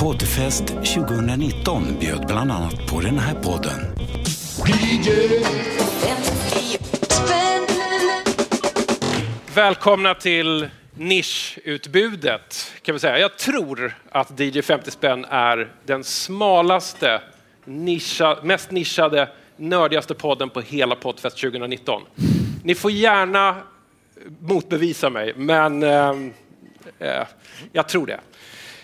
Poddfest 2019 bjöd bland annat på den här podden. Välkomna till nischutbudet, kan vi säga. Jag tror att DJ 50 spänn är den smalaste, nischa, mest nischade, nördigaste podden på hela Poddfest 2019. Ni får gärna motbevisa mig, men ehm, eh, jag tror det.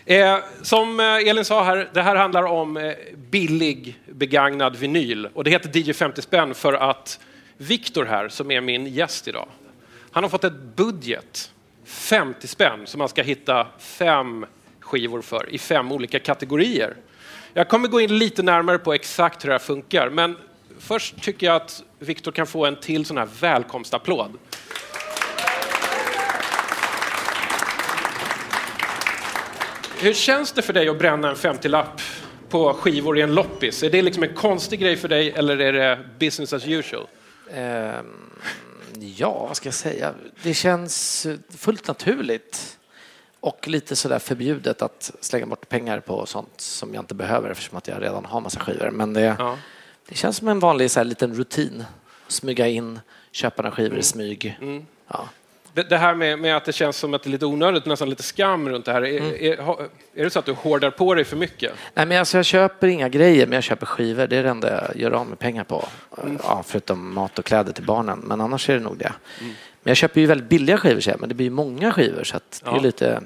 Eh, som eh, Elin sa här, det här handlar om eh, billig begagnad vinyl och det heter DJ 50 spänn för att Viktor här, som är min gäst idag, han har fått ett budget, 50 spänn, som man ska hitta fem skivor för i fem olika kategorier. Jag kommer gå in lite närmare på exakt hur det här funkar, men först tycker jag att Viktor kan få en till sån här välkomstapplåd. Hur känns det för dig att bränna en 50-lapp på skivor i en loppis? Är det liksom en konstig grej för dig eller är det business as usual? Ehm, ja, vad ska jag säga? Det känns fullt naturligt och lite sådär förbjudet att slänga bort pengar på sånt som jag inte behöver eftersom att jag redan har massa skivor. Men det, Ja. det känns som en vanlig så här, liten rutin. Smyga in, köpa några skivor i smyg. Ja. Det, det här med, med att det känns som att det är lite onödigt, nästan lite skam runt det här. Är, är, har- är det så att du hårdar på dig för mycket? Nej, men alltså, jag köper inga grejer, men jag köper skivor. Det är det enda jag gör av med pengar på. Ja, förutom mat och kläder till barnen, men annars är det nog det. Men jag köper ju väldigt billiga skivor, så men det blir ju många skivor, så det Ja. är lite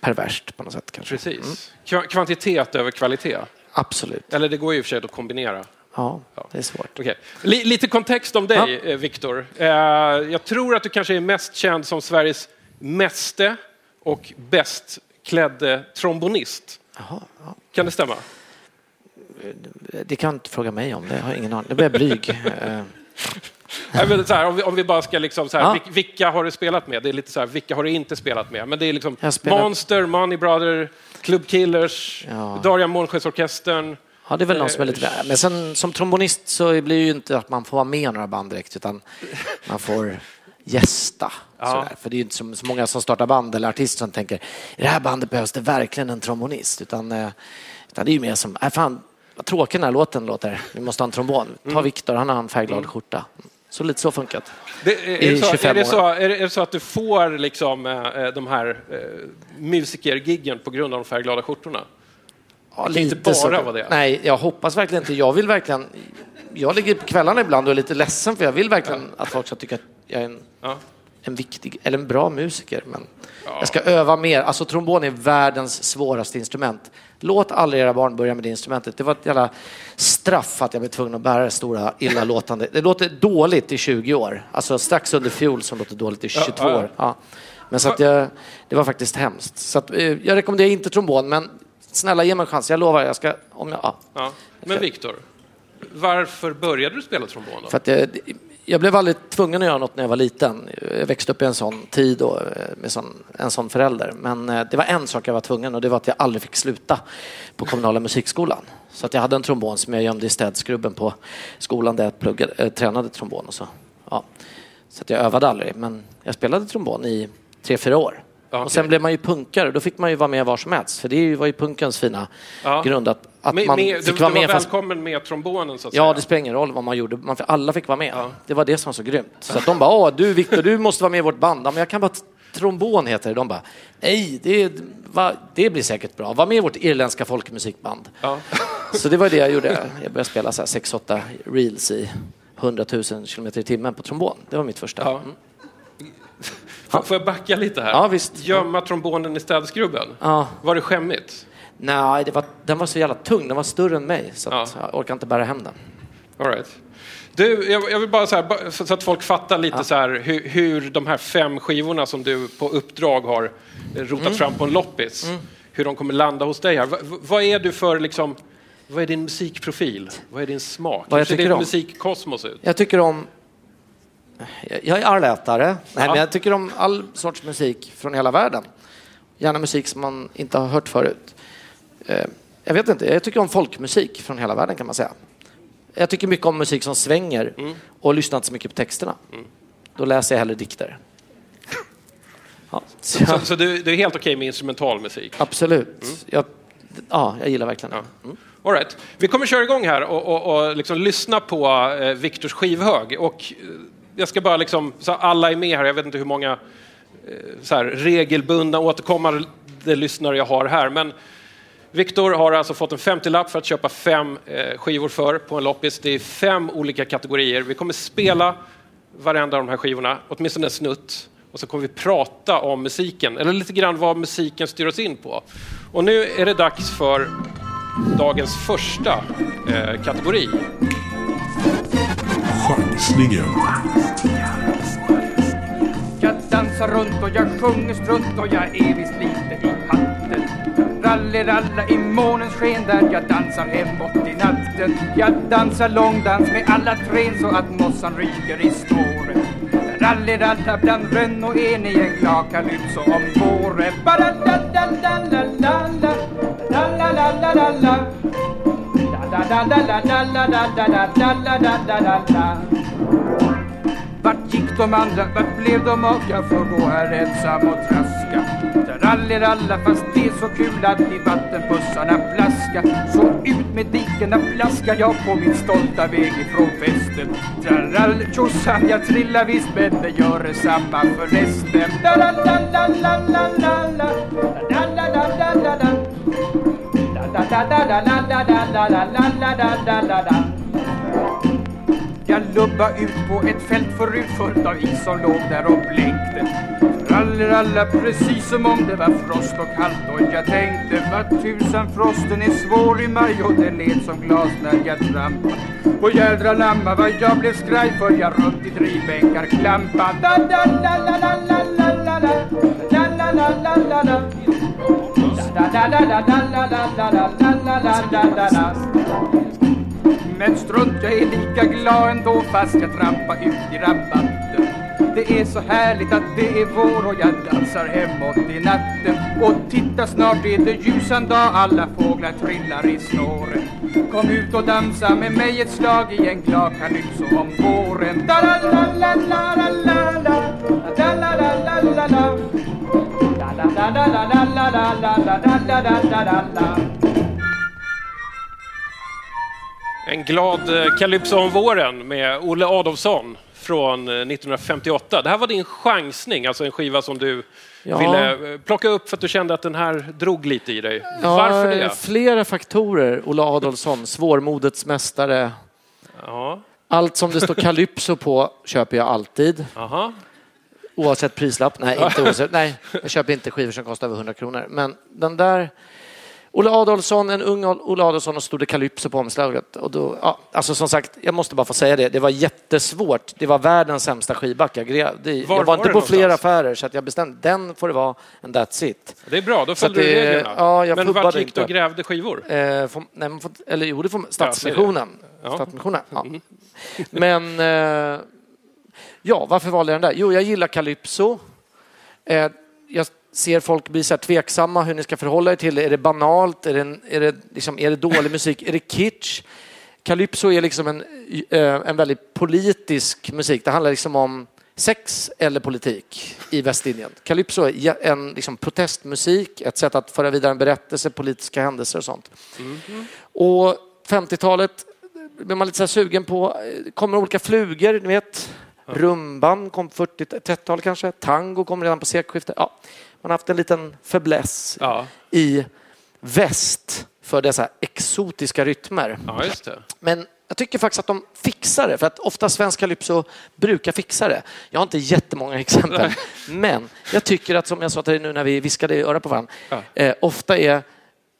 perverst på något sätt kanske. Precis. Kva- Kvantitet över kvalitet. Absolut. Eller det går ju i och för sig att kombinera. Ja, det är svårt. Li- Lite kontext om dig, eh, Viktor. Eh, jag tror att du kanske är mest känd som Sveriges meste och bäst klädde trombonist. Jaha, ja. Kan det stämma? Det kan inte fråga mig om, det har ingen aning. Det blir jag blyg. Eh, här, om, vi, om vi bara ska liksom så här, Ja. vil- vilka har du spelat med? Det är lite så här, vilka har du inte spelat med? Men det är liksom spelat- Monster, Money Brother, Club Killers, Ja. Darian Månsjösorkestern. Ja, det är väl någon som är lite vä- Men sen som trombonist så blir det ju inte att man får vara med i några band direkt, utan man får gästa. Sådär. För det är ju inte så, så många som startar band eller artister som tänker i det här bandet behövs det verkligen en trombonist. Utan, eh, utan det är ju mer som, äh, fan vad tråkig den här låten låter, vi måste ha en trombon. Ta Viktor, han har en färgglad skjorta. Så lite så funkat. Det, är, det så, är, 25 det så, är, det, är det så att du får liksom, eh, de här eh, musikergiggen på grund av de färgglada skjortorna? Ja, kan inte bara vara det. Nej, jag hoppas verkligen inte. Jag vill verkligen... Jag ligger på kvällarna ibland och är lite ledsen för jag vill verkligen att folk ska tycka att jag är en, Ja. en viktig, eller en bra musiker. Men jag ska öva mer. Alltså trombon är världens svåraste instrument. Låt aldrig era barn börja med det instrumentet. Det var ett jävla straff att jag blev tvungen att bära det stora illalåtande. Det låter dåligt i 20 år. Alltså strax under fiol som låter dåligt i 22 ja, ja. år. Ja. Men så att jag, det var faktiskt hemskt. Så att, eh, jag rekommenderar inte trombon, men snälla ge mig en chans. Jag lovar, jag ska... Om jag, ja. Ja. Men Viktor, varför började du spela trombon? Då? För att jag, jag blev aldrig tvungen att göra något när jag var liten. Jag växte upp i en sån tid och eh, med sån, en sån förälder. Men eh, det var en sak jag var tvungen och det var att jag aldrig fick sluta på kommunala musikskolan. Så att jag hade en trombon som jag gömde i städskrubben på skolan där jag pluggade, äh, tränade trombon och så. Ja. Så att jag övade aldrig, men jag spelade trombon i tre, fyra år. Och sen blev man ju punkare, då fick man ju vara med var som helst. För det var ju punkens fina Ja. grund att, att Med, man med, fick du, vara du var med fast välkommen med trombonen så att Ja, säga. det spelar ingen roll vad man gjorde. Man, alla fick vara med. Ja. Det var det som var så grymt. Så de bara, åh, du Viktor, du måste vara med i vårt band. Ja, men jag kan bara, trombon heter det. De bara, nej, det, va, det blir säkert bra. Var med i vårt irländska folkmusikband. Ja. Så det var det jag gjorde. Jag började spela så här 6-8 reels i 100 000 kilometer i timmen på trombon. Det var mitt första. Ja. Mm. Får får jag backa lite här? Ja, visst. Gömma trombonen i städskrubben? Ja. Var det skämmigt? Nej, det var, den var så jävla tung. Den var större än mig. Så Ja. jag orkade inte bära hem den. All right. Du, jag, jag vill bara så här, så att folk fattar lite så här hur, hur de här fem skivorna som du på uppdrag har rotat Mm. fram på en loppis, hur de kommer landa hos dig här. Va- vad är du för liksom, vad är din musikprofil? Vad är din smak? Vad jag hur ser ditt musikkosmos ut? Jag tycker om... Jag- är allätare, Nej, Ja. men jag tycker om all sorts musik från hela världen. Gärna musik som man inte har hört förut. Eh, Jag vet inte, jag tycker om folkmusik från hela världen kan man säga. Jag tycker mycket om musik som svänger och lyssnar inte så mycket på texterna. Då läser jag hellre dikter. Ja, så Så, jag, så du, du är helt okej med instrumental musik? absolut. Jag ja, jag gillar verkligen det. Mm. All right. Vi kommer köra igång här och, och, och liksom lyssna på eh, Viktors skivhög. Och eh, jag ska bara liksom, så alla är med här, jag vet inte hur många eh, så här, regelbundna återkommande lyssnare jag har här. Men Viktor har alltså fått en 50-lapp för att köpa fem eh, skivor för på en loppis. Det är fem olika kategorier. Vi kommer spela varenda av de här skivorna, åtminstone en snutt. Och så kommer vi prata om musiken, eller lite grann vad musiken styr oss in på. Och nu är det dags för dagens första eh, kategori. Chansningen. Jag dansar runt och jag sjunger strunt och jag är visst lite i hatten. Ralleralla i månens sken där jag dansar hemåt i natten. Jag dansar långdans med alla trän så att mossan ryker i spåren. Ralleralla bland rönn och en i en glad kalypso om våren. Vart gick de andra, vart blev de av? Jag får gå här ensam och traska Tralliralla, fast det är så kul att i vattenpussarna plaska Så ut med dikena plaska! jag på min stolta väg ifrån festen Trallall, tjosan, jag trillar visst men det gör detsamma för resten jag lubba ut på ett fält förut fullt av is som låg där och blänkte. Ralleralla precis som om det var frost och kallt och jag tänkte vad tusan frosten är svår i maj och det lät som glas när jag trampade. Och jädra namma vad jag blev skraj för jag runt i drivbänkar klampa. La la la la la la la la la la la la la men strunt, jag är lika glad ändå fast jag trampar ut i rabatten. Det är så härligt att det är vår och jag dansar hemåt i natten. Och titta snart är det ljusan dag, alla fåglar trillar i snåren. Kom ut och dansa med mig ett slag i en glad kalypso om våren. da la la la la la la la da la la la la la da en glad Calypso om våren med Olle Adolfsson från 1958. Det här var din chansning, alltså en skiva som du Ja. ville plocka upp för att du kände att den här drog lite i dig. Ja, Varför det? Flera faktorer. Olle Adolfsson, svårmodets mästare. Ja, Allt som det står Calypso på köper jag alltid. aha. Oavsett prislapp. Nej, inte oavsett. Nej, jag köper inte skivor som kostar över 100 kronor. Men den där... Olle Adolfsson, en ung Olle Adolfsson och stod det Calypso på omslaget. Och då, ja, alltså som sagt, jag måste bara få säga det. Det var jättesvårt. Det var världens sämsta skivback. Jag, det, Var jag var var inte på fler någonstans? affärer så jag bestämde den får det vara and that's it. Det är bra, då följde du reglerna. ja, jag Men vart gick du och grävde skivor? Eh, får, nej, får, eller jo, det får Stadsmissionen. Ja. Mm. Stadsmissionen ja. Men eh, ja, varför valde jag den där? Jo, jag gillar Calypso. Eh, jag ser folk bli så här tveksamma hur ni ska förhålla er till det. Är det banalt? Är det, är det, liksom, är det dålig musik? Är det kitsch? Calypso är liksom en, eh, en väldigt politisk musik. Det handlar liksom om sex eller politik i Västindien. Calypso är en liksom protestmusik, ett sätt att föra vidare en berättelse, politiska händelser och sånt. Och 50-talet blir man lite så sugen på, eh, kommer olika flugor, ni vet. Rumban kom 40-30-tal kanske, tango kom redan på sekelskiftet. Ja, man har haft en liten fäbless Ja, i väst för dessa exotiska rytmer. ja just det. Men jag tycker faktiskt att de fixar det, för att ofta svensk calypso brukar fixa det. Jag har inte jättemånga exempel, men jag tycker att som jag sa till dig nu när vi viskade i örat på varandra, Ja. eh, ofta är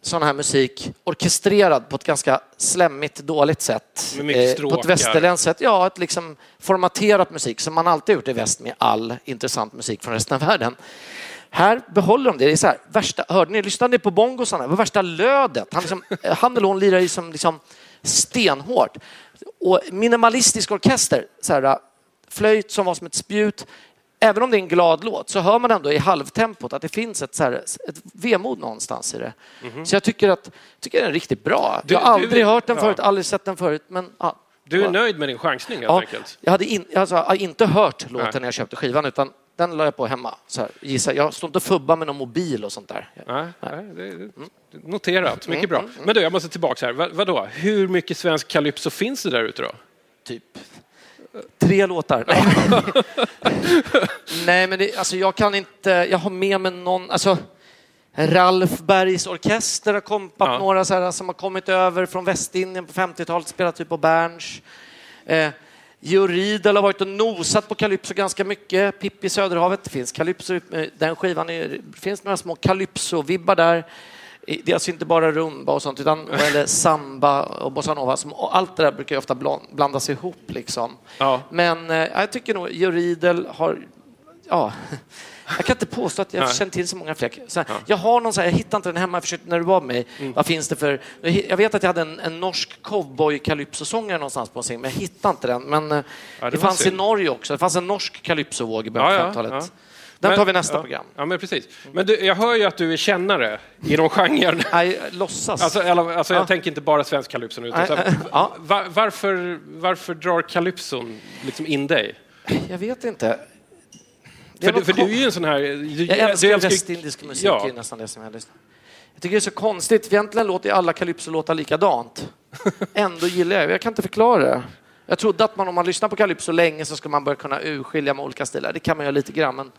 sån här musik orkestrerad på ett ganska slemmigt, dåligt sätt. Mycket på ett västerländskt sätt. Ja, ett liksom formaterat musik som man alltid gjort i väst med all intressant musik från resten av världen. Här behåller de det. det är så här, värsta, hörde ni, lyssnade ni på bongosarna? Det var värsta lödet. Han, liksom, han eller hon lirar som liksom stenhårt. Och minimalistisk orkester, så här, flöjt som var som ett spjut. Även om det är en glad låt så hör man ändå i halvtempot att det finns ett, så här, ett vemod någonstans i det. Så jag tycker att tycker den är riktigt bra. Du- jag har du- aldrig hört den ja. förut, aldrig sett den förut. Men, ja, Du är nöjd med din chansning helt Ja, enkelt? jag hade in, alltså, jag har inte hört låten Nej. när jag köpte skivan utan Den la jag på hemma. Så här, gissa. Jag står inte och fubbar med någon mobil och sånt där. Nej, nej, det är noterat. Mycket bra. Men du, jag måste tillbaka här. Vad, vadå? Hur mycket svensk calypso finns det där ute då? Typ tre låtar. Nej, men det, alltså jag kan inte, jag har med mig någon, alltså Ralf Bergs orkester har kompat Ja. några så här, som har kommit över från Västindien på 50-talet, spelat typ på Berns. Eh, Georg Riedel har varit och nosat på Calypso ganska mycket. Pippi Söderhavet, det finns Calypso, eh, den skivan, är, det finns några små Calypso-vibbar där. I- Det är alltså inte bara rumba och sånt, utan eller samba och bossanova. Allt det där brukar ju ofta blan- blandas ihop. Liksom. Ja. Men eh, jag tycker nog Georg har... Ja, jag kan inte påstå att jag Nej. känner till så många fler. Så här, Jag har någon så här, jag hittade inte den hemma, jag försökte när du var med mig. Mm. Vad finns det för... Jag vet att jag hade en, en norsk cowboy calypso-sångare någonstans på en scen, men jag hittade inte den. Men eh, Ja, det det, fanns i synd. Norge också. Det fanns en norsk calypso-våg i början av 50-talet. Den Men- tar vi nästa ja, program. Ja, men precis. Men du, jag hör ju att du är kännare inom genren. Nej, låtsas. Alltså, alltså Ja. jag tänker inte bara svensk calypso nu. Utan, Nej, äh, ja. va- varför, varför drar calypson liksom in dig? Jag vet inte. Det För, du, för du är ju en sån här... Du, Jag älskar ju- västindisk musik, Ja. det är nästan det som jag lyssnar Jag tycker det är så konstigt, för egentligen låter alla calypso-låtar likadant. Ändå gillar jag Jag kan inte förklara det. Jag trodde att man om man lyssnar på calypso länge så ska man börja kunna urskilja med olika stilar. Det kan man göra lite grann, men eh,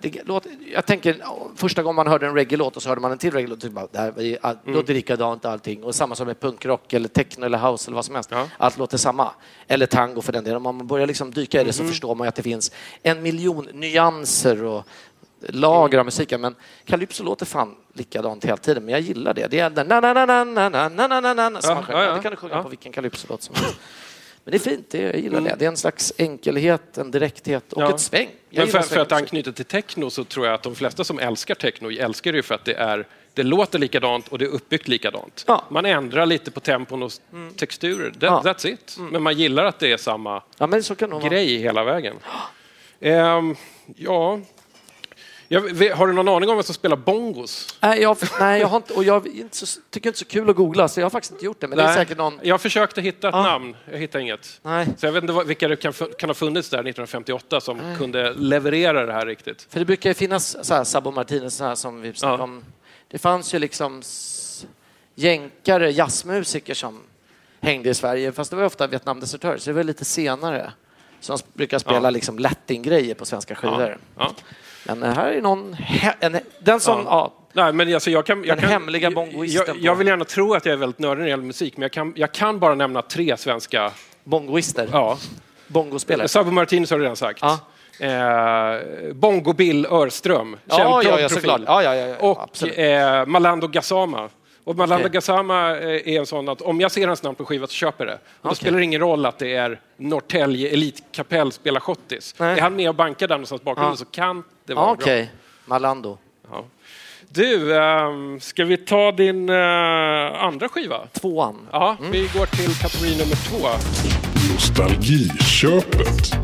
det låter, jag tänker, första gången man hörde en reggae-låt och så hörde man en till reggae-låt, tyckte man, det här allt låter likadant allting. Och samma som med punkrock eller techno eller house eller vad som helst. Ja. Allt låter samma. Eller tango för den delen. Om man börjar liksom dyka i det så förstår man att det finns en miljon nyanser och lager av musiken. Men calypso låter fan likadant hela tiden. Men jag gillar det. Det är den na na na na na na na na na na Ja, ja, ja. Det kan du sjunga på vilken calypso-låt som helst. Men det är fint, det, jag gillar det. Det är en slags enkelhet, en direkthet och Ja. ett sväng. Jag Men för, för att anknyta till techno så tror jag att de flesta som älskar techno älskar det ju för att det, är, det låter likadant och det är uppbyggt likadant. Ja. Man ändrar lite på tempon och texturer. That, Ja. That's it. Men man gillar att det är samma Ja, men så kan det nog vara. grej hela vägen. Ehm, ja... Jag, har du någon aning om vem som spelar bongos? Nej, jag, nej, jag har inte, och jag inte så, tycker inte så kul att googla, så jag har faktiskt inte gjort det. Men det är Nej. säkert någon... Jag försökte hitta ett Ja. namn, jag hittade inget. Nej, Så jag vet inte vilka det kan, kan ha funnits där 1958 som kunde leverera det här riktigt. för det brukar ju finnas så här, Sabo Martinez så här, som vi snackade Ja. om. Det fanns ju liksom jänkare, jazzmusiker som hängde i Sverige, fast det var ofta Vietnamdesertörer, så det var lite senare. Som brukar spela Ja. liksom latin-grejer på svenska skivor. Ja. Men här är någon... En, den som... Ja. Ja. Nej, men alltså jag kan, jag Den kan, hemliga bongoisten Jag, jag vill gärna tro att jag är väldigt nördig när det gäller musik, men jag kan, jag kan bara nämna tre svenska. bongoister. Ja. Bongospelare. Sabo Martinez har du redan sagt. Ja. Eh, Bongo Bill Örström, Ja, känd ja, ja, proggprofil. såklart. Ja, ja, ja, ja, Och eh, Malando Gassama. Och Malando Okej. Gassama är en sån att om jag ser hans namn på skiva så köper jag det. Och då Okej. spelar det ingen roll att det är Norrtälje Elitkapell spelar schottis. Nej. Är han med och bankar där någonstans bakgrunden Ja. så kan det vara Ja, bra. Okej, Malando. Ja. Du, ehm, ska vi ta din eh, andra skiva? Tvåan. Ja, vi går till kategori nummer två. Nostalgiköpet.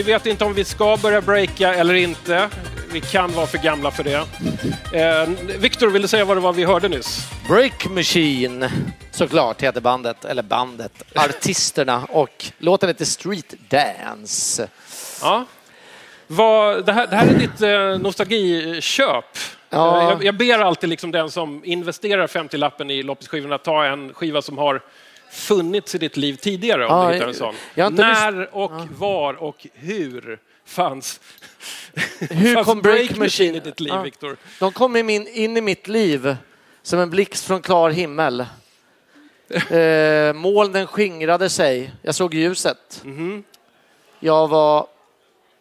Vi vet inte om vi ska börja breaka eller inte. Vi kan vara för gamla för det. Ehm, Viktor, vill du säga vad det var vi hörde nyss? Break Machine, såklart heter bandet, eller bandet, artisterna och låten heter Street Dance. Ja. Vad, det, här, det här är ditt eh, nostalgiköp. Ja. Eh, Jag, jag ber alltid liksom den som investerar 50-lappen i loppisskivorna att ta en skiva som har funnits i ditt liv tidigare, om Ja, du hittar en sån. När och var och hur fanns, Hur fanns kom Break Machine i ditt liv, Ja. Viktor? De kom in, min, in i mitt liv som en blixt från klar himmel. Eh, molnen skingrade sig. Jag såg ljuset. Mhm. Jag var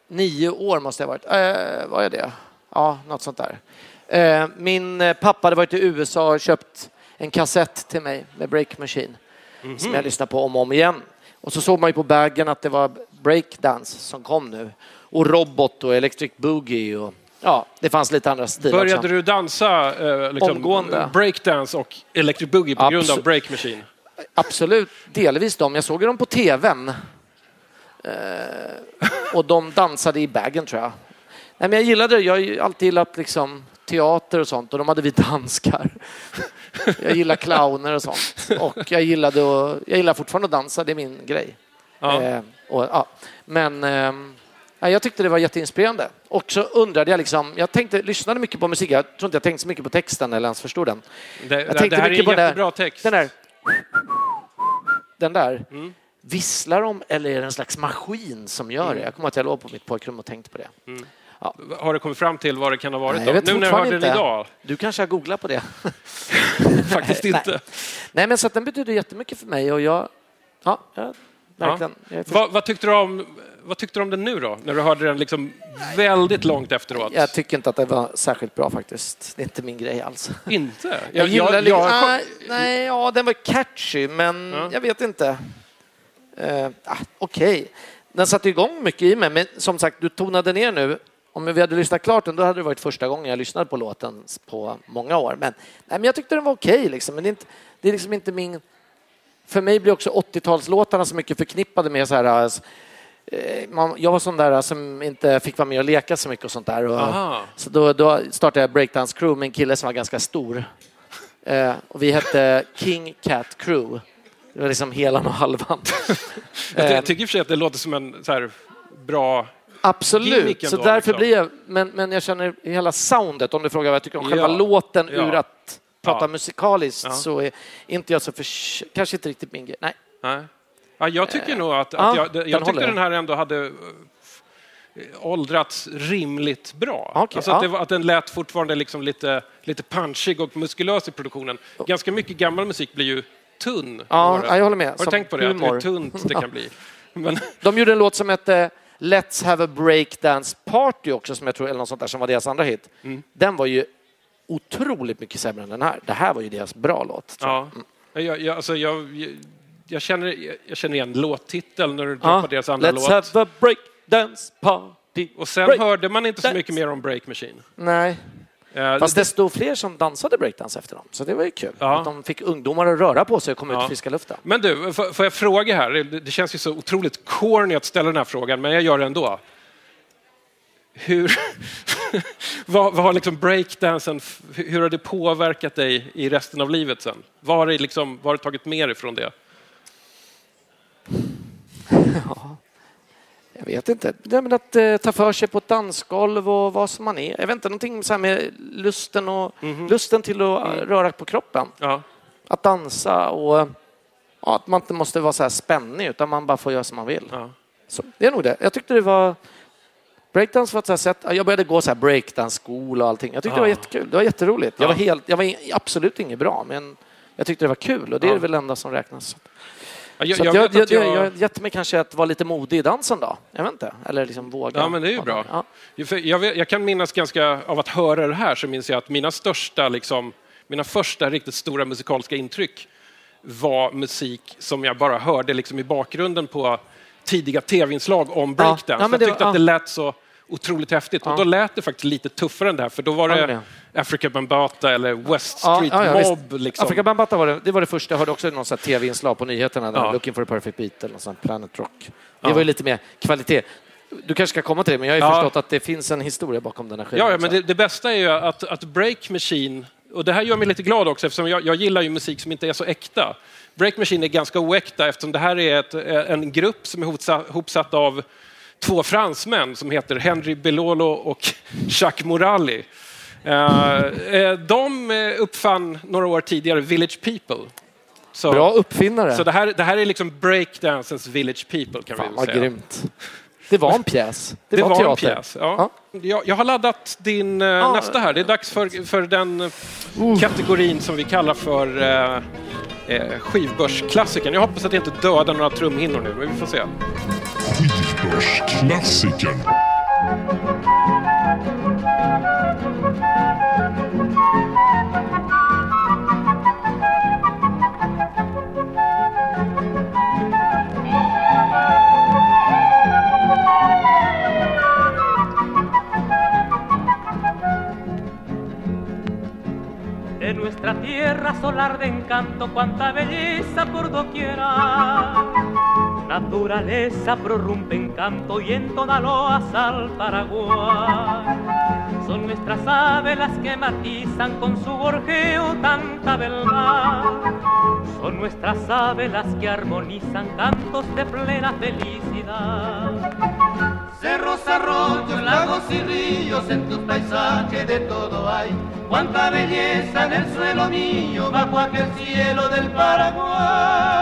nio år måste jag ha varit. Eh, var jag det? Ja, något sånt där. Eh, min pappa hade varit i USA och köpt en kassett till mig med Break Machine Mhm. som jag lyssnade på om och om igen. Och så såg man ju på bagen att det var breakdance som kom nu. Och robot och electric boogie och ja, det fanns lite andra stilar Började också. du dansa eh, liksom, Omgående. breakdance och electric boogie på grund av Absolut. Break Machine? Absolut, delvis dem. Jag såg ju dem på tvn. Eh, och de dansade i bagen tror jag. Nej, men jag gillade det. Jag har alltid gillat liksom, teater och sånt och de hade vi danskar. Jag gillar clowner och sånt. Och jag gillade att, jag gillar fortfarande att dansa, det är min grej. Ja. Eh, och, ja. Men ja, jag tyckte det var jätteinspirerande. Och så undrade jag liksom, jag tänkte, lyssnade mycket på musik, jag tror inte jag tänkte så mycket på texten eller ens förstod den. Det, Jag tänkte det här är mycket en på den jättebra där, text. Den där. Den där. Mm. Visslar de eller är det en slags maskin som gör Mm. det? Jag kommer att jag låg på mitt pojkrum och tänkte på det. Har du kommit fram till vad det kan ha varit? Nej, då? jag nu när jag hörde den inte. idag. Du kanske har googlat på det? Faktiskt Nej. inte. Nej, men så att den betyder jättemycket för mig och jag... Ja, jag, verkligen. Jag, Vad, vad, tyckte du om, vad tyckte du om den nu då? När du hörde den liksom väldigt långt efteråt? jag tycker inte att det var särskilt bra faktiskt. Det är inte min grej alls. Inte? Jag, gillar jag, jag, nej, nej, ja, den var catchy, men Ja. jag vet inte. Uh, ah, Okej. Den satte igång mycket i mig, men som sagt, du tonade ner nu. Om vi hade lyssnat klart den, då hade det varit första gången jag lyssnade på låten på många år. Men, nej, men jag tyckte den var okej, liksom. men det är, inte, det är liksom inte min... För mig blir också 80-talslåtarna så mycket förknippade med så här... eh, man- Jag var sån där som inte fick vara med och leka så mycket och sånt där. Och, så då, då startade jag Breakdance Crew med en kille som var ganska stor. Eh, och vi hette King Cat Crew. Det var liksom helan och halvan. Eh, jag tycker i och för sig att det låter som en så här bra... Absolut, så därför liksom. blir jag... Men, men jag känner hela soundet, om du frågar vad jag tycker om själva Ja. låten Ja. ur att prata Ja. musikaliskt Ja. så är inte jag så för... Kanske inte riktigt min grej. Nej. Nej. Ja, jag tycker nog att, att jag, jag den tyckte den här ändå hade eh, åldrats rimligt bra. Okej, alltså att, ja. det, att den lät fortfarande liksom lite, lite punchig och muskulös i produktionen. Ganska mycket gammal musik blir ju tunn. Ja, jag håller med. Har du Som tänkt på det? Humor. hur tunt det kan bli? Men, De gjorde en låt som hette Let's have a breakdance party också, som jag tror, eller något sånt där, som var deras andra hit. Mm. Den var ju otroligt mycket sämre än den här. Det här var ju deras bra låt. ja. Jag, jag, alltså, jag, jag, jag, känner, jag känner igen låttiteln när du droppar deras andra Let's låt. have a breakdance party. Och sen break hörde man inte så mycket mer om Break Machine. Nej, Eh, fast det- desto fler som dansade breakdance efter dem. Så det var ju kul. Ja. Att de fick ungdomar att röra på sig och komma ut Ja. i friska luften. Men du, får jag fråga här? Det, känns ju så otroligt corny att ställa den här frågan, men jag gör det ändå. Hur, vad, vad har liksom breakdansen, hur har det påverkat dig i resten av livet sen? Vad har, liksom, vad har du tagit med dig från det? Jag vet inte. Det men att eh, ta för sig på ett dansgolv och vad som man är. Jag vet inte, någonting så här med lusten, och, lusten till att eh, röra på kroppen. Ja, Att dansa och ja, att man inte måste vara så här spännig utan man bara får göra som man vill. ja. Så, det är nog det. Jag tyckte det var... Breakdance var ett så sätt... Jag började gå så här breakdance-skola och allting. Jag tyckte det var jättekul. Det var jätteroligt. Jag var, helt, jag var absolut inget bra, men jag tyckte det var kul och det är väl det enda som räknas. Ja, Jag, jag, jag, jag, jag, jag gett mig kanske att vara lite modig i dansen då. Jag vet inte. Eller liksom våga. Ja, men det är ju bra. Ja. Jag, vet, jag kan minnas ganska, av att höra det här, så minns jag att mina största, liksom, mina första riktigt stora musikaliska intryck var musik som jag bara hörde liksom i bakgrunden på tidiga tv-inslag om breakdance. Ja, men jag tyckte var- att det lät så otroligt häftigt. Och då lät det faktiskt lite tuffare än det här, för då var Ja, det. Africa Bambata eller West Street ja, ja. Mob. Liksom. Afrika Bambata var det, det var det första. Jag hörde också någon tv-inslag på nyheterna, där. Looking for a perfect beat eller här Planet Rock. Det var ju lite mer kvalitet. Du kanske ska komma till det, men jag har ju förstått att det finns en historia bakom den här skivan. Ja, men det, det bästa är ju att, att Break Machine, och det här gör mig lite glad också eftersom jag, jag gillar ju musik som inte är så äkta. Break Machine är ganska oäkta eftersom det här är ett, en grupp som är hopsatt av två fransmän som heter Henry Belolo och Jacques Morali. Eh, eh, de eh, uppfann några år tidigare Village People. Så, Bra uppfinnare. så det, här, det här är liksom breakdancens Village People kan Fan vi vad väl säga. grymt. Det var en pjäs. Det, Det var, var en pjäs. Ja. Jag, jag har laddat din eh, nästa här. Det är dags för, för den eh, kategorin som vi kallar för eh, skivbörsklassikern. Jag hoppas att jag inte dödar några trumhinnor nu, men vi får se. Skivbörsklassikern. Nuestra tierra solar de encanto, cuánta belleza por doquiera. Naturaleza prorrumpe en canto y entona loas al Paraguay. Son nuestras aves las que matizan con su gorjeo tanta verdad. Son nuestras aves las que armonizan cantos de plena felicidad. Cerros, arroyos, lagos y ríos, en tus paisajes de todo hay. Cuánta belleza en el suelo mío, bajo aquel cielo del Paraguay.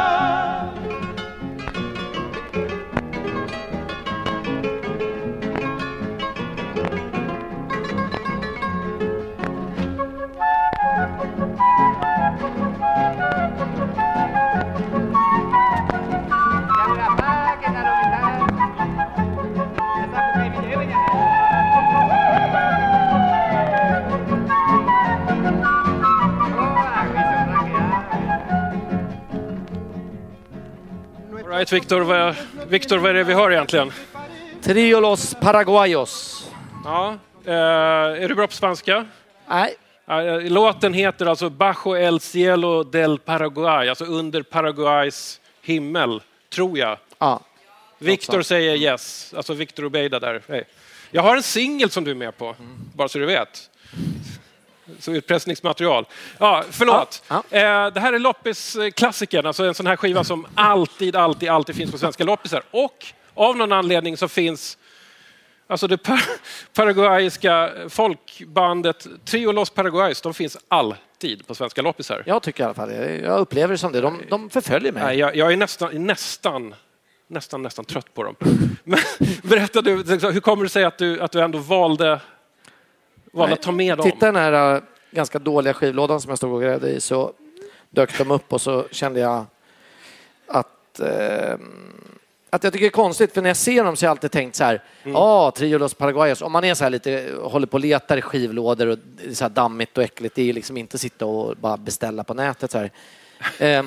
Right, Victor, vad, Victor, vad är det vi hör egentligen? Trio Los Paraguayos. Ja, eh, är du bra på spanska? Nej, Eh, Låten heter alltså Bajo el cielo del Paraguay, alltså under Paraguays himmel, tror jag. ja. Victor säger yes, alltså Victor Obeida där. Hej. Jag har en singel som du är med på, bara så du vet. Så utpressningsmaterial. Ja, förlåt. Ja, Eh, det här är loppis-klassikern, alltså en sån här skiva som alltid, alltid, alltid finns på svenska loppisar. Och av någon anledning så finns Alltså det par paraguayska folkbandet Trio Los Paraguayos, de finns alltid på svenska loppisar. Jag tycker i alla fall. Jag upplever det som det. De, de förföljer mig. Nej, jag, jag är nästan, nästan, nästan, nästan trött på dem. Men berätta du, hur kommer det sig att du, att du ändå valde, valde att ta med dem? Titta den här äh, ganska dåliga skivlådan som jag stod och grävde i så dök de upp och så kände jag att eh, att jag tycker det är konstigt, för när jag ser dem så har jag alltid tänkt så här, ja, Mm. ah, Trio Los Paraguayos, om man är så här lite, håller på och letar i skivlådor och så här dammigt och äckligt, det är liksom inte sitta och bara beställa på nätet så här. Eh,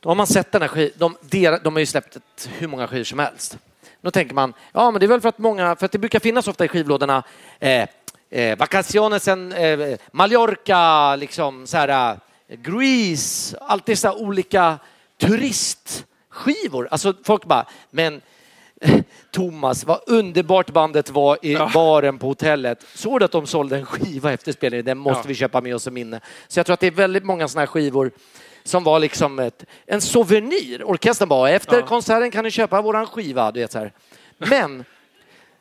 då har man sett den här skiv, de, de, de har ju släppt ett, hur många skivor som helst. Då tänker man, ja men det är väl för att många, för att det brukar finnas ofta i skivlådorna eh, eh, Vacaciones en eh, Mallorca, liksom så här, eh, Grease, alltid så här olika turistskivor. Alltså folk bara, men Thomas, vad underbart bandet var i Ja. baren på hotellet. Såg du att de sålde en skiva efter spelningen? Den måste Ja. vi köpa med oss som minne. Så jag tror att det är väldigt många sådana här skivor som var liksom ett, en souvenir. Orkestern bara, efter konserten kan ni köpa våran skiva. Du vet, så här. Men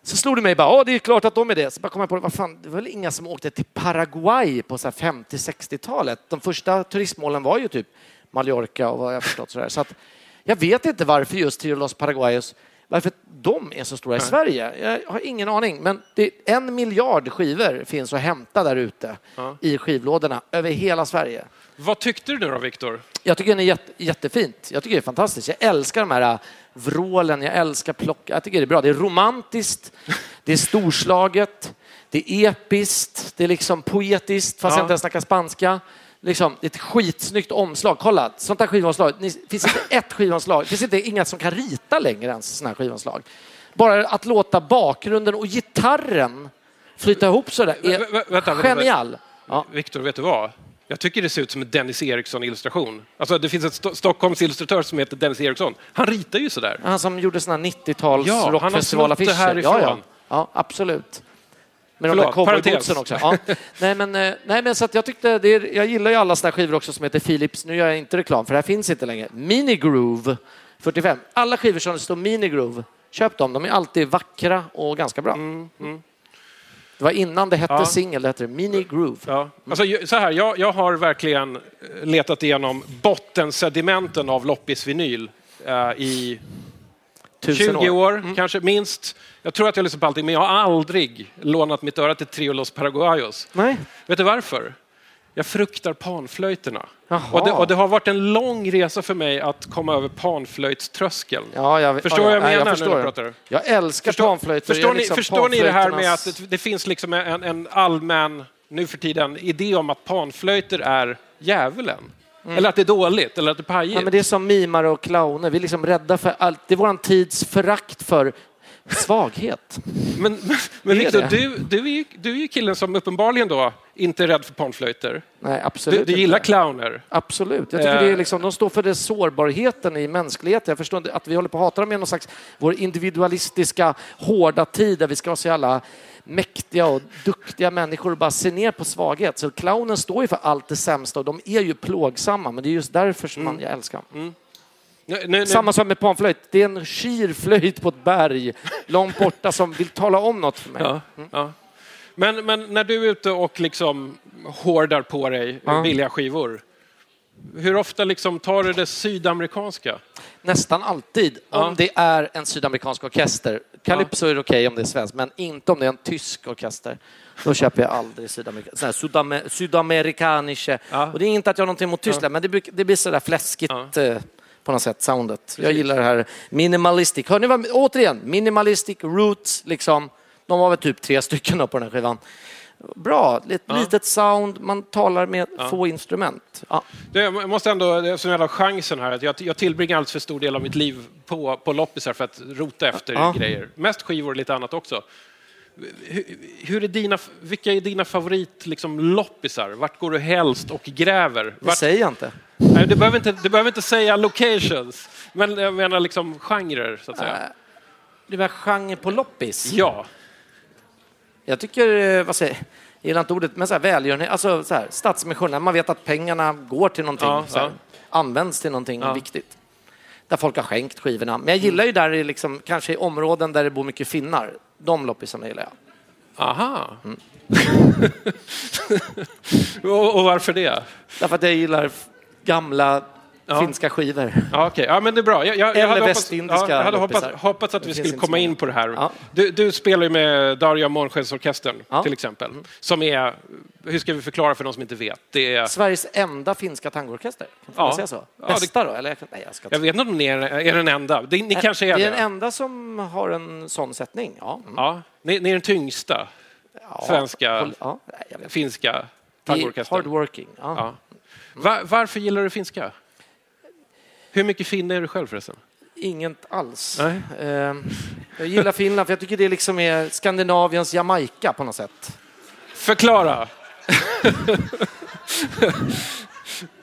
så slog det mig bara, ja det är klart att de är det. Så bara kom jag på, vad fan, det var väl inga som åkte till Paraguay på så här 50-60-talet. De första turistmålen var ju typ Mallorca och vad jag förstått sådär. Så att jag vet inte varför just Trio Los Paraguayos, varför de är så stora i Sverige. Jag har ingen aning, men en miljard skivor finns att hämta där ute i skivlådorna över hela Sverige. Vad tyckte du då, Viktor? Jag tycker den är jätte, jättefint. Jag tycker det är fantastiskt. Jag älskar de här äh, vrålen, jag älskar plock. Jag tycker det är bra. Det är romantiskt, det är storslaget, det är episkt, det är liksom poetiskt fast Ja. jag inte ens snackar spanska. Liksom, det är ett skitsnyggt omslag. Kolla, sånt här skivomslag. Det finns inte ett skivomslag. Det finns inte inga som kan rita längre ens sådana här skivomslag. Bara att låta bakgrunden och gitarren flyta ihop sådär är vä- vänta, vänta. genial. Ja. Viktor, vet du vad? Jag tycker det ser ut som en Dennis Eriksson-illustration. Alltså, det finns en Sto- Stockholms illustratör som heter Dennis Eriksson. Han ritar ju sådär. Han som gjorde såna 90-tals Ja, han har rockfestivalaffischer. snott det härifrån. Ja, ja. ja, absolut. Med de Förlåt, där parentes. cowboybootsen också. Ja. nej, men, eh, nej, men så att jag tyckte, det är, jag gillar ju alla såna skivor också som heter Philips. Nu gör jag inte reklam för det här finns inte längre. Mini Groove 45. Alla skivor som det står Mini Groove, köp dem. De är alltid vackra och ganska bra. Det var innan det hette Ja. singel, hette det Mini Groove. Ja. Alltså, så här, jag, jag har verkligen eh, letat igenom bottensedimenten av loppisvinyl eh, i Tusen 20 år, Mm. kanske minst. Jag tror att jag lyssnar på allting, men jag har aldrig lånat mitt öra till Trio Los Paraguayos. Nej. Vet du varför? Jag fruktar panflöjterna. Och det, och det har varit en lång resa för mig att komma över panflöjtströskeln. Ja, jag, Förstår ja, jag vad jag menar förstår när jag det. pratar? Jag älskar panflöjter. Förstår, Jag är ni, liksom förstår ni det här med att det, det finns liksom en, en allmän, nu för tiden, idé om att panflöjter är djävulen? Eller att det är dåligt, eller att det är pajigt? Mm. Ja, men det är som mimar och clowner. Vi är liksom rädda för allt. Det är vår tids förakt för svaghet. Men, men, men Victor, du, du, är ju, du är ju killen som uppenbarligen då inte är rädd för panflöjter. Nej, absolut Du, du inte. gillar clowner. Absolut. Jag tycker Eh. det är liksom, de står för det sårbarheten i mänskligheten. Jag förstår inte att vi håller på att hata dem i någon slags vår individualistiska, hårda tid där vi ska vara så jävla mäktiga och duktiga människor och bara se ner på svaghet. Så clownen står ju för allt det sämsta och de är ju plågsamma, men det är just därför som man, jag älskar dem. Nu, nu, nu, Samma sak med panflöjt. Det är en skirflöjt på ett berg långt borta som vill tala om något för mig. Ja, ja. Men, men när du är ute och liksom hårdar på dig Ja. billiga skivor, hur ofta liksom tar du det sydamerikanska? Nästan alltid. Ja. Om det är en sydamerikansk orkester. Calypso är det okej om det är svenskt, men inte om det är en tysk orkester. Då köper jag aldrig sydamerika- sydame- sydamerikanische. Ja. Och det är inte att jag har någonting emot Tyskland, men det, det blir sådär fläskigt eh, på något sätt, soundet. Jag gillar det här minimalistic. Hör ni vad, återigen, minimalistic, roots, liksom. De var väl typ tre stycken på den här skivan. Bra, ett litet sound, man talar med få instrument. Ja. Det, jag måste ändå, det är som jag har chansen här, att jag, jag tillbringar alldeles för stor del av mitt liv på, på loppisar för att rota efter Ja. grejer. Mest skivor och lite annat också. Hur, hur är dina, vilka är dina favorit liksom, loppisar? Vart går du helst och gräver? Det Vart, säger jag inte. nej, du, behöver inte, du behöver inte säga locations, men jag menar liksom genrer, så att säga. Äh, Det var genre på loppis. Ja. Jag tycker, eh, vad säger jag gillar inte ordet, men så här välgörenhet, alltså så här, stadsmission, man vet att pengarna går till någonting, Ja, här, ja. används till någonting Ja. viktigt. Där folk har skänkt skivorna. Men jag gillar ju där i liksom, kanske i områden där det bor mycket finnar. De loppisarna gillar jag. Aha. Mm. och, och varför det? Därför att jag gillar gamla Ja. finska skivor. Ja, okej. ja, men det är bra. Jag, jag, jag Eller hade hoppats, västindiska ja, jag hade hoppats, hoppats att vi skulle komma in på det här. Ja. Du, du spelar ju med Darja Månskenssorkestern Ja. till exempel. Som är, hur ska vi förklara för de som inte vet? Det är, Sveriges enda finska tangoorkester. Ja. man säga så? Ja, det- Bästa då? Eller, nej, jag ska inte jag vet inte om ni är, är den enda. Det, ni kanske är det det? är den enda som har en sån sättning. Ja. Mm. Ja, ni, ni är den tyngsta svenska, jag finska tangoorkestern. hardworking. Ja. Ja. Va, varför gillar du finska? Hur mycket finne är du själv förresten? Inget alls. Nej. Eh, jag gillar Finland för jag tycker det liksom är Skandinaviens Jamaica på något sätt. Förklara!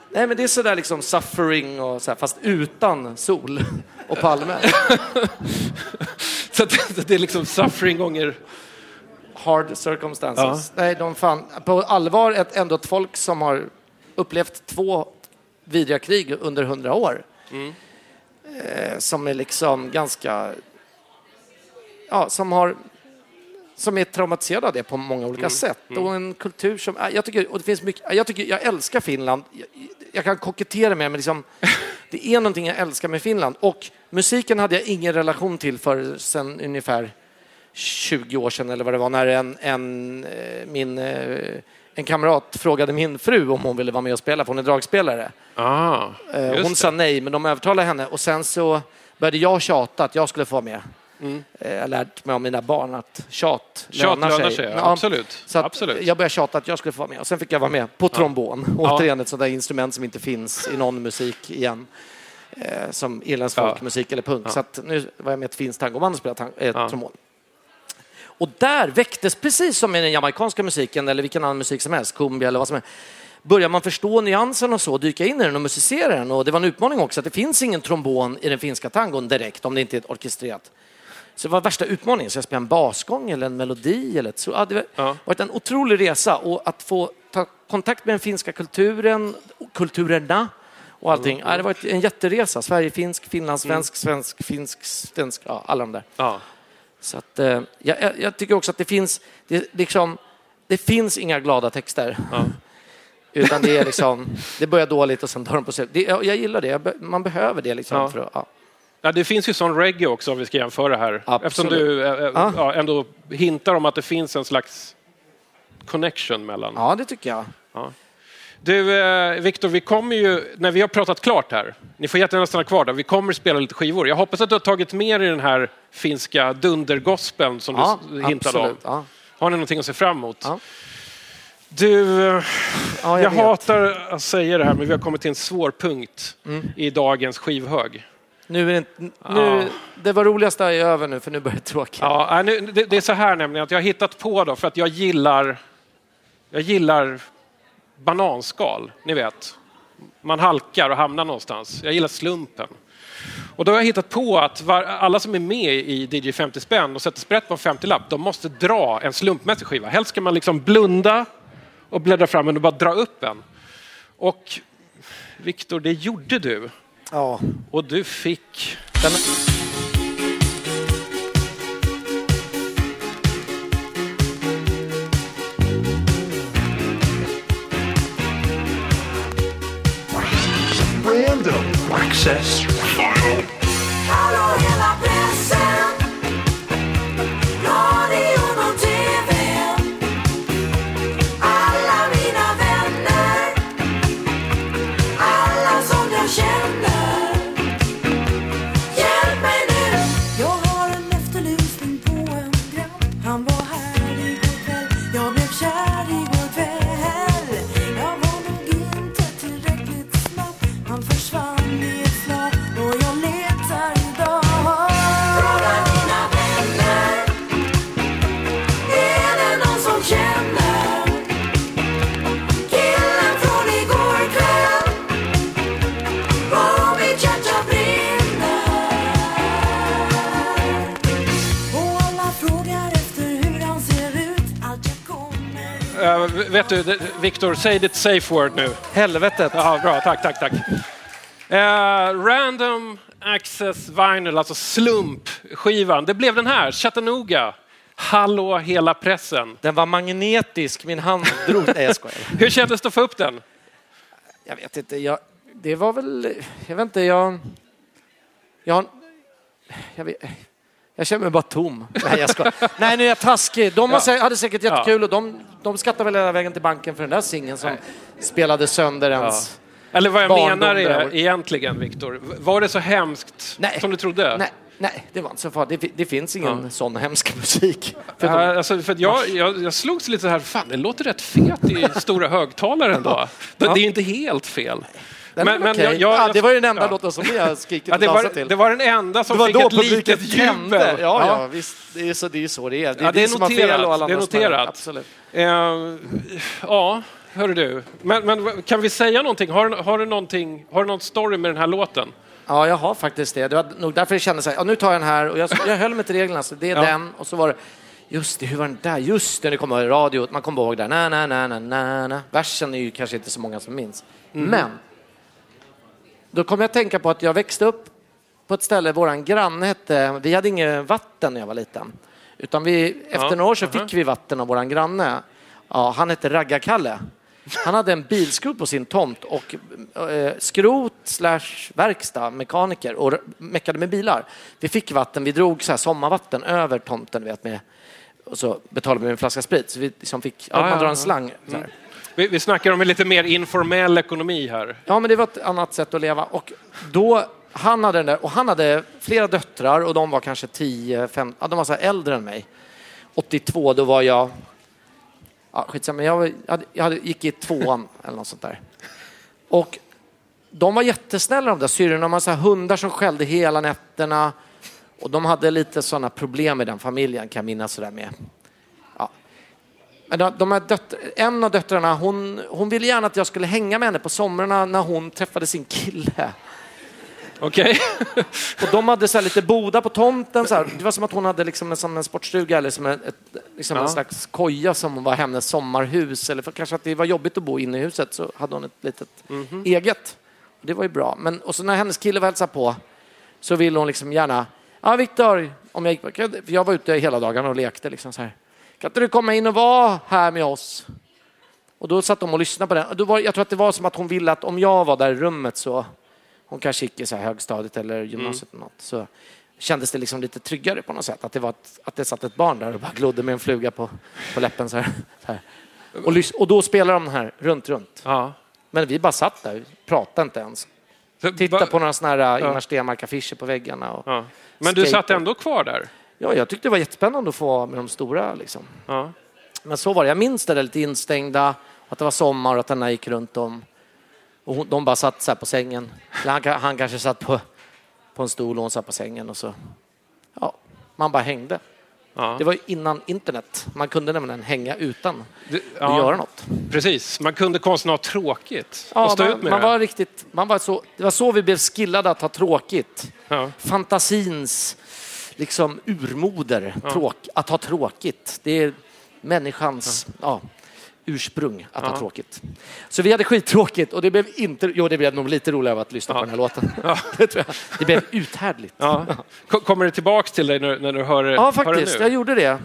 Nej, men det är sådär liksom suffering och så här, fast utan sol och palmer. Så att, det är liksom suffering gånger... Hard circumstances. Nej, de fan, på allvar ett, ändå ett folk som har upplevt två vidriga krig under hundra år. Eh, som är liksom ganska... Ja, som har som är traumatiserade av det på många olika sätt. Och en kultur som... ja, Jag tycker, och det finns mycket, jag, tycker, jag älskar Finland. Jag, jag kan kokettera med men liksom, det är någonting jag älskar med Finland. Och musiken hade jag ingen relation till för sen ungefär 20 år sedan eller vad det var när en, en, eh, min, eh, en kamrat frågade min fru om hon ville vara med och spela, för hon är dragspelare. Ah, Eh, Hon sa nej, men de övertalade henne och sen så började jag tjata att jag skulle få vara med. Eh, Jag har lärt mig av mina barn att tjat, Mm. Tjat lönar lönar sig. sig, ja. Absolut. Så Absolut. Jag började tjata att jag skulle få vara med och sen fick jag vara med på trombon. Ja. Återigen ett sådant där instrument som inte finns i någon musik igen. eh, som irländsk Ja. folkmusik eller punk. Så nu var jag med i ett finskt tangoband och spelade tang- eh, trombon. Och där väcktes, precis som i den jamaicanska musiken eller vilken annan musik som helst, cumbia eller vad som helst, börjar man förstå nyansen och så, dyka in i den och musicera den. Och det var en utmaning också att det finns ingen trombon i den finska tangon direkt om det inte är orkestrerat. Så det var värsta utmaningen. Så jag spelade en basgång eller en melodi. Eller ett, så, ja, det har Ja. varit en otrolig resa och att få ta kontakt med den finska kulturen, kulturerna och allting. Ja, det har varit en jätteresa. Sverige-finsk, finlandssvensk, svensk, finsk, svensk, ja, alla de där. Ja. Så att, eh, jag, jag, jag tycker också att det finns, det, liksom, det finns inga glada texter. Ja. Utan det är liksom, det börjar dåligt och sen tar de på sig. Det, jag, jag gillar det, man behöver det liksom. Ja. För att, ja. Ja, det finns ju sån reggae också om vi ska jämföra här. Absolut. Eftersom du eh, Ja. ja, ändå hintar om att det finns en slags connection mellan. ja, det tycker jag. Du, eh, Viktor, vi kommer ju, när vi har pratat klart här, ni får jättegärna stanna kvar där, vi kommer spela lite skivor. Jag hoppas att du har tagit med dig den här finska dundergospeln som Ja, du hintade om. absolut. Ja. Har ni någonting att se fram emot? Ja. Du, eh, Ja, jag, vet. hatar att säga det här, men vi har kommit till en svår punkt Mm. i dagens skivhög. Nu är det, inte, nu, det var roligaste är över nu, för nu börjar det tråkigt. Ja, nu, det, det är så här nämligen att jag har hittat på då för att jag gillar, jag gillar bananskal, ni vet. Man halkar och hamnar någonstans. Jag gillar slumpen. Och då har jag hittat på att var, alla som är med i DJ 50 spänn och sätter sprätt på en 50-lapp, de måste dra en slumpmässig skiva. Helst ska man liksom blunda och bläddra fram en och bara dra upp en. Och Viktor, det gjorde du. Ja. Och du fick... Den, access vet du, Viktor, säg ditt safe word nu. helvetet. Ja, bra, tack, tack, tack. Eh, random Access Vinyl, alltså slumpskivan. Det blev den här, Chattanooga. Hallå hela pressen. Den var magnetisk, min hand drog... Nej, jag skojar. Hur kändes det att få upp den? Jag vet inte, jag, det var väl... Jag vet inte, jag... Jag, jag, vet, jag känner mig bara tom. Nej, jag ska. Nej nu är jag taskig. De Ja. hade säkert jättekul och de, de skattade väl hela vägen till banken för den där singeln som spelade sönder ens... Eller vad jag menar är egentligen, Viktor, var det så hemskt Nej. som du trodde? Nej, nej, det var inte så farligt. Det, det finns ingen sån hemsk musik. För Ja, de, alltså, för jag, jag, jag slogs lite så här, fan det låter rätt fet i stora högtalaren då. Det, det är inte helt fel. Men- men okej. jag- jag- ja, det var ju den enda ja. låten som jag skrikit Ja, och dansat till. det var den enda som fick ett litet jubel. Ja, ja, visst. Det är, så, det är så det är. Det är, Ja, det är vi har noterat. Det är har noterat. rätt. Absolut. Eh, ja, hörru du. Men, men kan vi säga någonting? Har, du- har, du någonting? har du någon story med den här låten? Ja, jag har faktiskt det. Det var nog därför jag kände så här, ja, nu tar jag den här och jag, jag höll mig till reglerna. Så det är Ja. den och så var det, just det, hur var den där? Just det, det kommer radio, man kommer ihåg där, na, na, na, na, na, na. Versen är ju kanske inte så många som minns. Mm. Men, då kom jag att tänka på att jag växte upp på ett ställe, våran granne hette, vi hade inget vatten när jag var liten. Utan vi, efter några år så fick vi vatten av våran granne. Ja, han hette Ragga-Kalle. Han hade en bilskrot på sin tomt och eh, skrot slash verkstad, mekaniker och meckade med bilar. Vi fick vatten, vi drog så här sommarvatten över tomten vet, med, och så betalade vi med en flaska sprit. Så vi liksom fick, ja, Ja, man ja, drar en ja. slang. Så här. Vi, vi snackar om en lite mer informell ekonomi här. Ja, men det var ett annat sätt att leva. Och då, han hade den där, och han hade flera döttrar och de var kanske 10, 15, ja, de var så här äldre än mig. 82, då var jag, ja skitsamma, jag, hade, jag hade, gick i tvåan eller något sånt där. Och de var jättesnälla de där syrrorna. De hade så hundar som skällde hela nätterna. Och de hade lite sådana problem i den familjen kan jag minnas sådär med. De, här en av döttrarna, hon, hon ville gärna att jag skulle hänga med henne på somrarna när hon träffade sin kille. Okej. Och de hade så lite boda på tomten. Så här. Det var som att hon hade liksom en, som en sportstuga eller som ett, liksom Ja. en slags koja som var hennes sommarhus. Eller för kanske att det var jobbigt att bo inne i huset så hade hon ett litet Mhm. eget. Det var ju bra. Men, och så när hennes kille var hälsade på så ville hon liksom gärna, ja Viktor, om jag, gick, jag var ute hela dagarna och lekte liksom så här. Kan inte du komma in och vara här med oss? Och då satt de och lyssnade på den. Och då var, jag tror att det var som att hon ville att om jag var där i rummet så hon kanske gick i så här högstadiet eller gymnasiet eller något, så kändes det liksom lite tryggare på något sätt. Att det, var ett, att det satt ett barn där och bara glodde med en fluga på, på läppen så här. Så här. Och, och då spelade de den här runt, runt. Ja. Men vi bara satt där, pratade inte ens. Va- på några såna här Ingmar Stenmark-affischer på väggarna. Och, Ja. Men du satt skateboard. ändå kvar där? Ja, jag tyckte det var jättespännande att få vara med de stora. Liksom. Ja. Men så var det. Jag minns det där lite instängda, att det var sommar och att den gick runt om. Och hon, de bara satt så här på sängen. Han, han kanske satt på, på en stol och hon satt på sängen och så. Ja, man bara hängde. Ja. Det var innan internet. Man kunde nämligen hänga utan Det- att ja. göra något. Precis, man kunde konsten ha tråkigt och Ja, stå man, ut med man det. var riktigt, man var så, det var så vi blev skillade att ha tråkigt. Ja. Fantasins liksom urmoder, tråk, att ha tråkigt. Det är människans ja. ursprung att ha Ja. tråkigt. Så vi hade skittråkigt och det blev inte, jo det blev nog lite roligare att lyssna på den här låten. det, det blev uthärdligt. Ja. Ko- Kommer det tillbaks till dig när, när du hör, Ja, det faktiskt. nu? Jag gjorde det.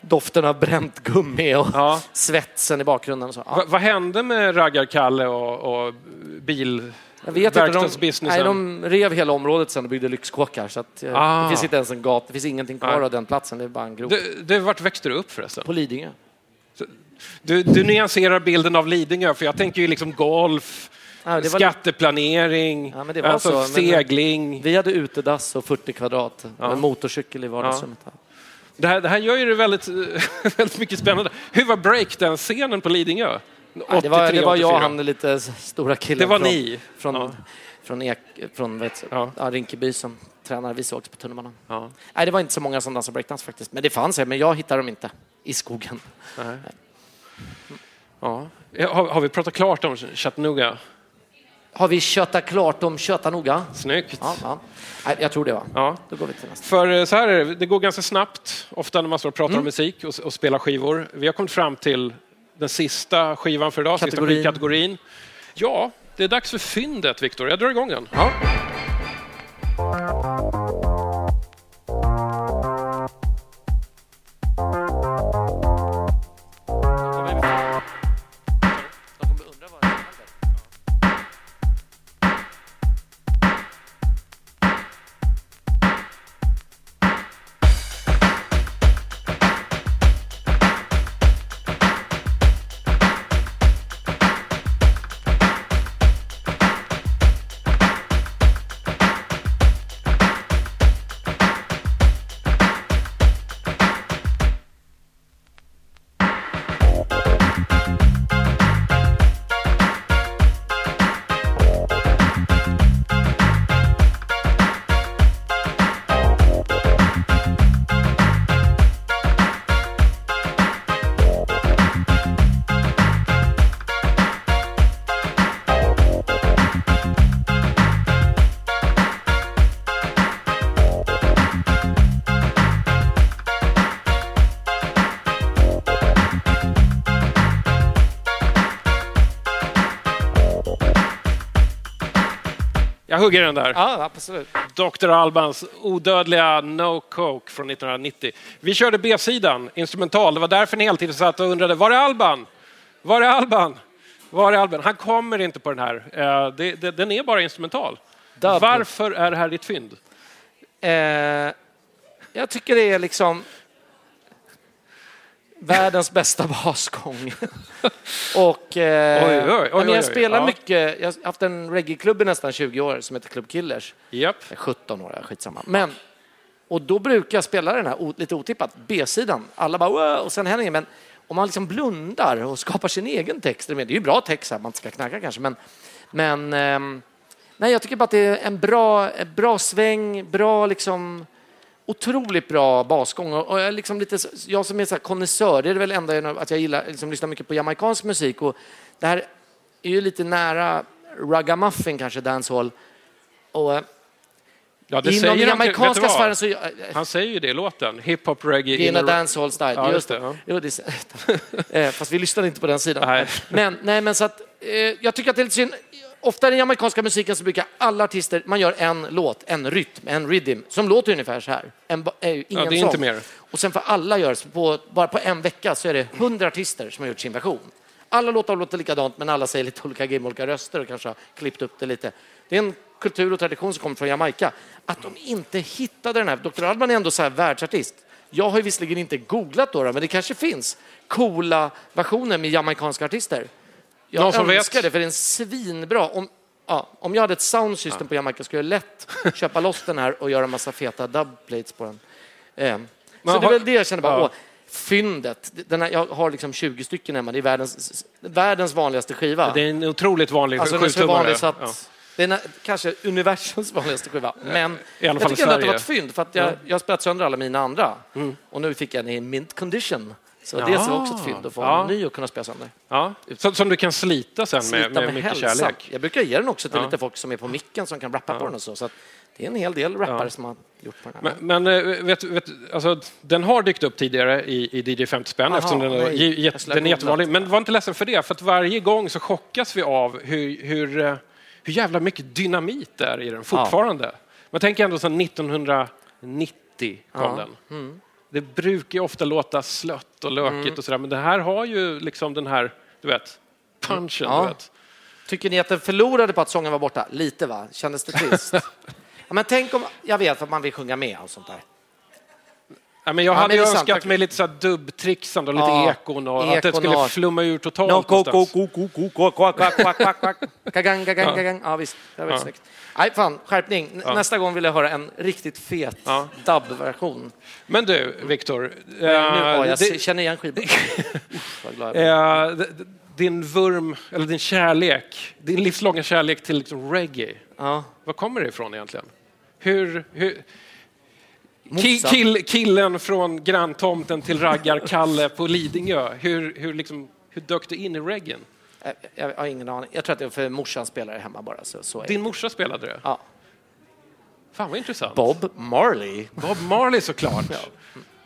Doften av bränt gummi och Ja. svetsen i bakgrunden. Och så. Ja. Va, vad hände med Raggar-Kalle och, och bil... Jag vet de, verkstadsbusinessen? nej, de rev hela området sen och byggde lyxkåkar. Så att, eh, Ah. Det finns inte ens en gata, det finns ingenting kvar Nej. av den platsen. Det är bara en grop. Du, du, vart växte du upp förresten? På Lidingö. Du, du nyanserar bilden av Lidingö, för jag tänker ju liksom golf, Ja, var- skatteplanering, Ja, men alltså så, men- segling. Vi hade utedass och 40 kvadrat Ja. med motorcykel i vardagsrummet. Det här, det här gör ju det väldigt, väldigt mycket spännande. Hur var breakdance-scenen på Lidingö? 83, det, var, det var jag och 84. han lite stora killen Det var från, ni? från, Ja. från, Ek, från vet, Ja. Rinkeby som tränade. Vi sågs på tunnelbanan. Ja. Nej, det var inte så många som dansade breakdance faktiskt. Men det fanns, men jag hittade dem inte i skogen. Ja. Har, har vi pratat klart om Chattanooga? Har vi köttat klart om Chattanooga? Snyggt. Ja, ja. Nej, jag tror det va? Ja. Då går vi till nästa. För eh, så här är det, det går ganska snabbt, ofta när man står och Mm. pratar om musik och, och spelar skivor. Vi har kommit fram till den sista skivan för idag, sista Kategorin. Ja, det är dags för fyndet, Viktor. Jag drar igång den. Ja. Hugger den där. ja, absolut. Dr. Albans odödliga No Coke från 1990. Vi körde B-sidan, instrumental. Det var därför ni hela tiden satt och undrade, var är Alban? Var är Alban? Var är Alban? Han kommer inte på den här. Eh, den är bara instrumental. Varför är det här ditt fynd? Eh, jag tycker det är liksom världens bästa basgång. och, eh, Oj, oj, oj, jag spelar Ja. mycket, jag har haft en reggaeklubb i nästan 20 år som heter Club Killers. Japp. 17 år, skitsamma. Men, och då brukar jag spela den här lite otippat, B-sidan. Alla bara wow, och sen händer inget. Men om man liksom blundar och skapar sin egen text, det är ju bra text här, man ska knacka kanske, men Men ehm, nej, jag tycker bara att det är en bra, en bra sväng, bra liksom otroligt bra basgång. Och jag, är liksom lite, jag som är så här konnässör, det är väl enda jag- att jag gillar, liksom lyssnar mycket på jamaicansk musik. Och det här är ju lite nära ragamuffin kanske, dancehall. Och eh, Ja, det inom den vad? sfären så... eh, Han säger ju det i låten. Hiphop, reggae... Det är in a- dancehall style. Ja, just det. ja. Jo, det är, eh, fast vi lyssnade inte på den sidan. Nej. Men, nej, men så att, jag tycker att det är lite synd. Ofta i den jamaicanska musiken så brukar alla artister, man gör en låt, en rytm, en rhythm, som låter ungefär så här. En, eh, ingen Ja, det är sång. inte mer. Och sen får alla göra, på, bara på en vecka så är det hundra artister som har gjort sin version. Alla låtar låter likadant, men alla säger lite olika grejer med olika röster och kanske har klippt upp det lite. Det är en kultur och tradition som kommer från Jamaica. Att de inte hittade den här, Dr. Alban är ändå så här världsartist. Jag har visserligen inte googlat då, men det kanske finns coola versioner med jamaicanska artister. Jag Någon som önskar vet? det, för den är svinbra. Om, ja, om jag hade ett soundsystem på Jamaica skulle jag lätt köpa loss den här och göra en massa feta dubplates på den. Eh, så det är har- väl det jag känner bara, Ja. åh, fyndet. Den här, jag har liksom 20 stycken hemma, det är världens, världens vanligaste skiva. Det är en otroligt vanlig Alltså sjutummare. Ja. det är kanske universums vanligaste skiva. Men jag tycker ändå att det var ett fynd för att jag, jag har spelat sönder alla mina andra. Och nu fick jag den i mint condition. Så det Ja. var också ett fynd att få Ja. en ny och kunna spela sönder. Ja. Som, som du kan slita sen Slita med, med, mycket hälsan. kärlek. Jag brukar ge den också till Ja. lite folk som är på micken som kan rappa på den och så. så det är en hel del rappare som har gjort på den här. Men, men eh, vet, vet, alltså, den har dykt upp tidigare i, i DJ 50 spänn Aha, eftersom den, är- nej. Jag get, den är jättevanlig. Men var inte ledsen för det, för att varje gång så chockas vi av hur, hur, eh, hur jävla mycket dynamit det är i den fortfarande. Man tänker ändå sedan 1990 kom Ja. den. Mm. Det brukar ju ofta låta slött och lökigt och sådär, men det här har ju liksom den här, du vet, punchen. Ja. Du vet. Tycker ni att den förlorade på att sången var borta? Lite va? Kändes det trist? ja, men tänk om, jag vet att man vill sjunga med och sånt där. Ja, men jag Ja, hade men är sant. önskat mig lite så dubbtrixande och lite Ja, ekon och att det ekon skulle flumma ur totalt. No, ko, ko, ko, ko. Kagang, kagang, Ja. visst. Det var Ja. snyggt. Nej, fan, skärpning. Ja. Nästa gång vill jag höra en riktigt fet Ja. dubb-version. Men du, Viktor. Nu, ja, jag det- känner igen skivan. Eh, din vurm, eller din kärlek, din livslånga kärlek till liksom reggae. Ja. Var kommer det ifrån egentligen? Hur... hur ki, kill, killen från granntomten till raggar-Kalle på Lidingö. Hur, hur, liksom, hur dök du in i reggaen? Jag, jag har ingen aning. Jag tror att det är för morsan spelar hemma bara. Så, så Din morsa spelade det? Ja. Fan vad intressant. Bob Marley. Bob Marley såklart.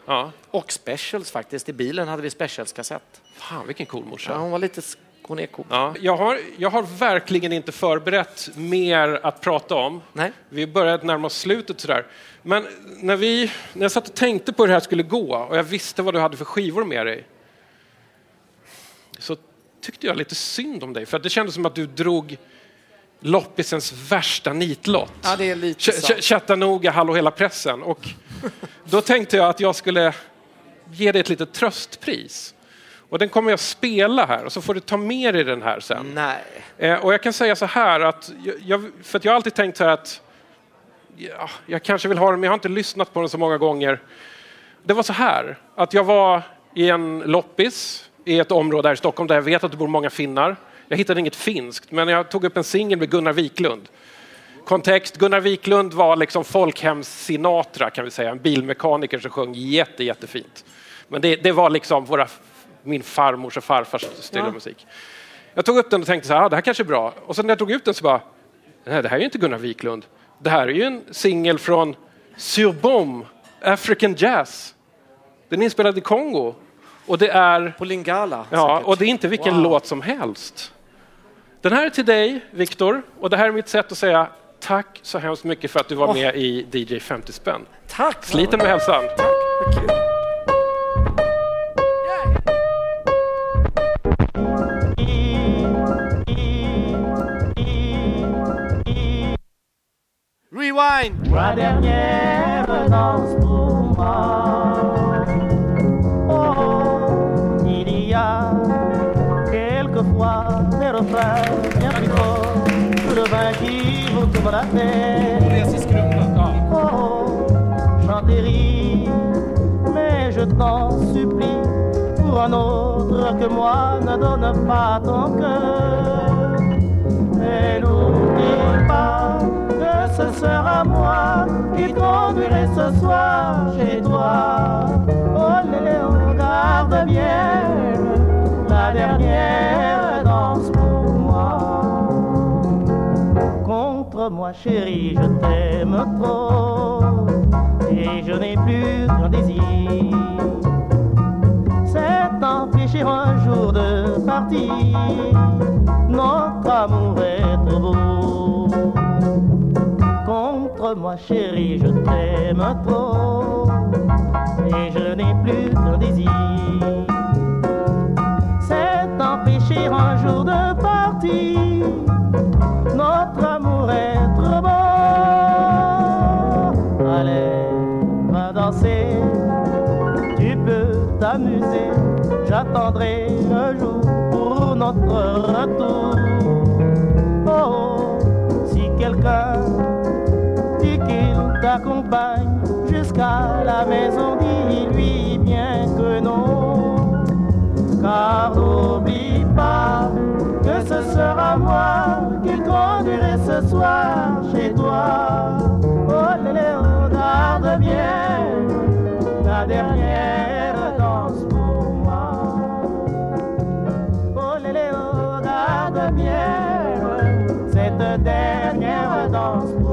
Ja. Och specials faktiskt. I bilen hade vi specials-kassett. Fan vilken cool morsa. Ja, hon var lite... Hon är cool. Ja, jag, har, jag har verkligen inte förberett mer att prata om. Nej. Vi börjar närma oss slutet sådär. Men när, vi, när jag satt och tänkte på hur det här skulle gå och jag visste vad du hade för skivor med dig så tyckte jag lite synd om dig. För att det kändes som att du drog loppisens värsta nitlott. Ja, det är lite Ch- sant. ch- Chattanooga, hallå hela pressen. Och då tänkte jag att jag skulle ge dig ett litet tröstpris. Och den kommer jag spela här och så får du ta med dig den här sen. Nej. Eh, och jag kan säga så här att, jag- för att jag har alltid tänkt så här att ja, jag kanske vill ha den men jag har inte lyssnat på den så många gånger. Det var så här att jag var i en loppis i ett område här i Stockholm där jag vet att det bor många finnar. Jag hittade inget finskt men jag tog upp en singel med Gunnar Wiklund. Kontext, Gunnar Wiklund var liksom folkhems-Sinatra kan vi säga, en bilmekaniker som sjöng jätte, jättefint. Men det, det var liksom våra, min farmors och farfars stilla Ja. musik. Jag tog upp den och tänkte så här, ah, det här kanske är bra. Och sen när jag tog ut den så bara, nej det här är ju inte Gunnar Wiklund. Det här är ju en singel från Surbom, African Jazz. Den är inspelad i Kongo. Och det är, På Lingala. ja, säkert. och det är inte vilken Wow. låt som helst. Den här är till dig, Viktor, och det här är mitt sätt att säga tack så hemskt mycket för att du var Åh. med i DJ 50 spänn. Tack! Sliten med hälsan. Vad Rewind! La dernière danse pour moi. Oh, il y a quelquefois des refrains bien plus forts que le vin qui vous la tête. Oh, et ris, mais je t'en supplie, pour un autre que moi, ne donne pas ton cœur. Et sera moi qui conduirai ce soir chez toi. Oh Léo, garde bien la dernière danse pour moi. Contre moi, chérie, je t'aime trop et je n'ai plus qu'un désir. C'est péché un jour de partir. Notre amour est trop beau. Moi, chérie, je t'aime trop et je n'ai plus qu'un désir. C'est un péché un jour de partir. Notre amour est trop beau. Allez, va danser. Tu peux t'amuser. J'attendrai le jour pour notre retour. Qu'il jusqu'à la maison, dis-lui bien que non. Car n'oublie pas que ce sera moi qui conduirai ce soir chez toi. Oh Léo, garde bien la dernière danse pour moi. Oh Léo, garde bien cette dernière danse